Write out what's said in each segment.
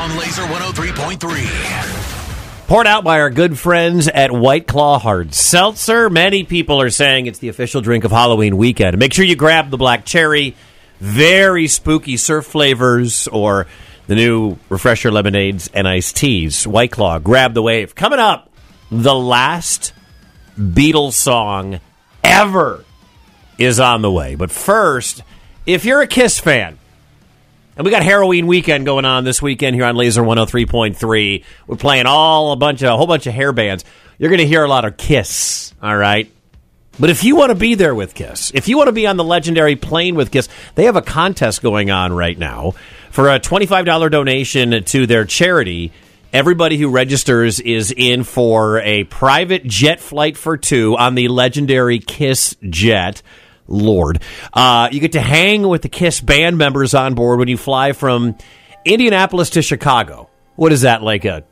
on Laser 103.3. Poured out by our good friends at White Claw Hard Seltzer. Many people are saying it's the official drink of Halloween weekend. Make sure you grab the black cherry, very spooky surf flavors, or the new refresher lemonades and iced teas. White Claw, grab the wave. Coming up, the last Beatles song ever is on the way. But first, if you're a Kiss fan, and we got Halloween weekend going on this weekend here on Laser 103.3. We're playing all a bunch of a whole bunch of hair bands. You're going to hear a lot of Kiss, all right? But if you want to be there with Kiss, if you want to be on the legendary plane with Kiss, they have a contest going on right now for a $25 donation to their charity. Everybody who registers is in for a private jet flight for two on the legendary Kiss jet. Lord. Uh, you get to hang with the Kiss band members on board when you fly from Indianapolis to Chicago. What is that, like a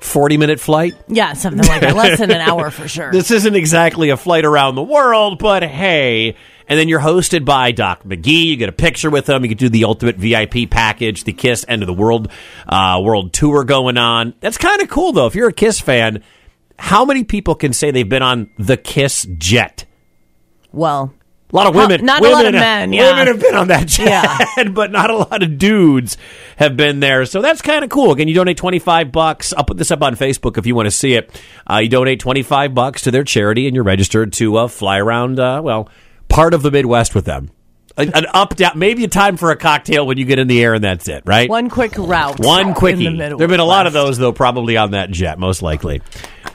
40 minute flight? Yeah, something like that. Less than an hour for sure. This isn't exactly a flight around the world, but hey. And then you're hosted by Doc McGhee. You get a picture with him. You can do the ultimate VIP package, the Kiss End of the World uh, World Tour going on. That's kind of cool, though. If you're a Kiss fan, how many people can say they've been on the Kiss jet? well, A lot of women, not a women, lot of men, yeah. Women have been on that jet, Yeah. but not a lot of dudes have been there. So that's kind of cool. Again, you donate twenty five bucks. I'll put this up on Facebook if you want to see it. Uh, you donate twenty five bucks to their charity, and you're registered to uh, fly around. Uh, well, part of the Midwest with them. An, an up down, maybe a time for a cocktail when you get in the air, and that's it, right? one quick route. One quickie. the There have been a lot of those though, probably on that jet, most likely.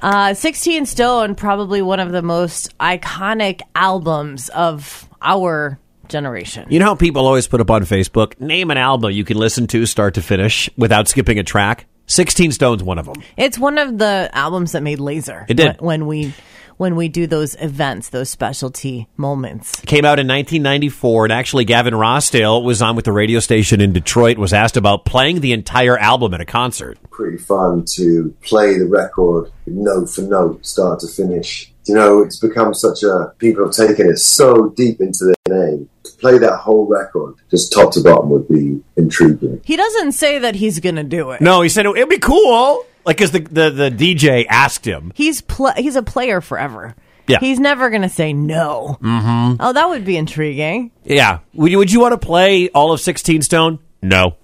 Uh, 16 Stone, probably one of the most iconic albums of our generation. You know how people always put up on Facebook, name an album you can listen to start to finish without skipping a track? 16 Stone's one of them. It's one of the albums that made Laser. It did. When, when we when we do those events, those specialty moments. Came out in 1994, and actually Gavin Rossdale was on with the radio station in Detroit, was asked about playing the entire album at a concert. pretty fun to play the record note for note, start to finish. You know, it's become such a people have taken it so deep into their name. To play that whole record, just top to bottom, would be intriguing. He doesn't say that he's going to do it. No, he said it'd be cool. Like, because the, the, the DJ asked him. He's pl- he's a player forever. Yeah. He's never going to say no. Mm-hmm. Oh, that would be intriguing. Yeah. Would you, would you want to play all of 16 Stone? No.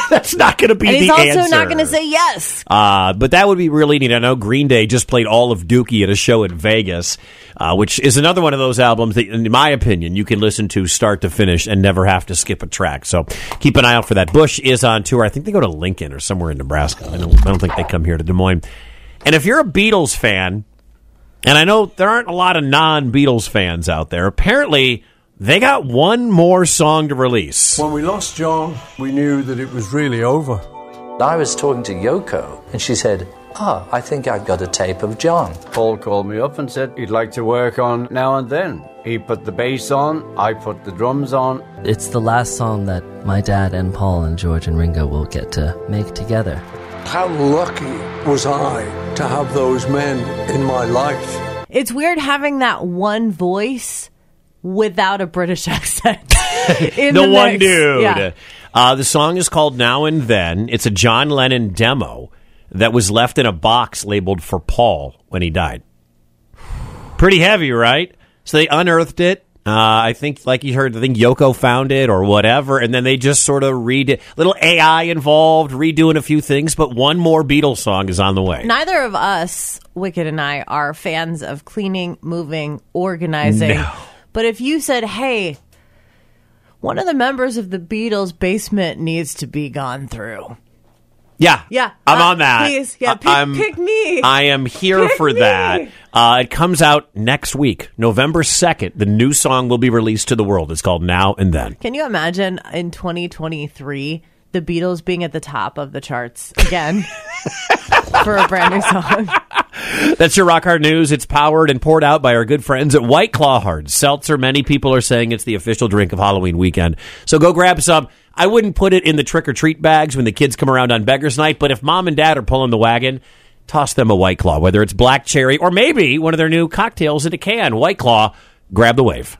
That's not going to be And he's also answer. not going to say yes. Uh, but that would be really neat. I know Green Day just played all of Dookie at a show in Vegas, uh, which is another one of those albums that, in my opinion, you can listen to start to finish and never have to skip a track. So keep an eye out for that. Bush is on tour. I think they go to Lincoln or somewhere in Nebraska. I don't, I don't think they come here to Des Moines. And if you're a Beatles fan, and I know there aren't a lot of non Beatles fans out there, apparently they got one more song to release. When we lost John, we knew that it was really over. I was talking to Yoko, and she said, Ah, I think I've got a tape of John. Paul called me up and said he'd like to work on now and then. He put the bass on, I put the drums on. It's the last song that my dad and Paul and George and Ringo will get to make together. How lucky was I to have those men in my life? It's weird having that one voice without a British accent. in the, the one dude. Yeah. Uh, the song is called Now and Then. It's a John Lennon demo that was left in a box labeled for Paul when he died. Pretty heavy, right? So they unearthed it. Uh, I think, like you heard, I think Yoko found it or whatever, and then they just sort of read it. Little AI involved, redoing a few things, but one more Beatles song is on the way. Neither of us, Wicked and I, are fans of cleaning, moving, organizing. No. But if you said, hey, one of the members of the Beatles' basement needs to be gone through. Yeah, Yeah, I'm uh, on that. please, yeah, I- pick- I'm- pick me. I am here Pick for me. that. Uh, it comes out next week, November second. The new song will be released to the world. It's called Now and Then. Can you imagine in 2023 the Beatles being at the top of the charts again for a brand new song? That's your rock hard news. It's powered and poured out by our good friends at White Claw Hard Seltzer. Many people are saying it's the official drink of Halloween weekend. So go grab some. I wouldn't put it in the trick or treat bags when the kids come around on Beggar's Night, but if mom and dad are pulling the wagon, toss them a White Claw, whether it's black cherry or maybe one of their new cocktails in a can. White Claw, grab the wave.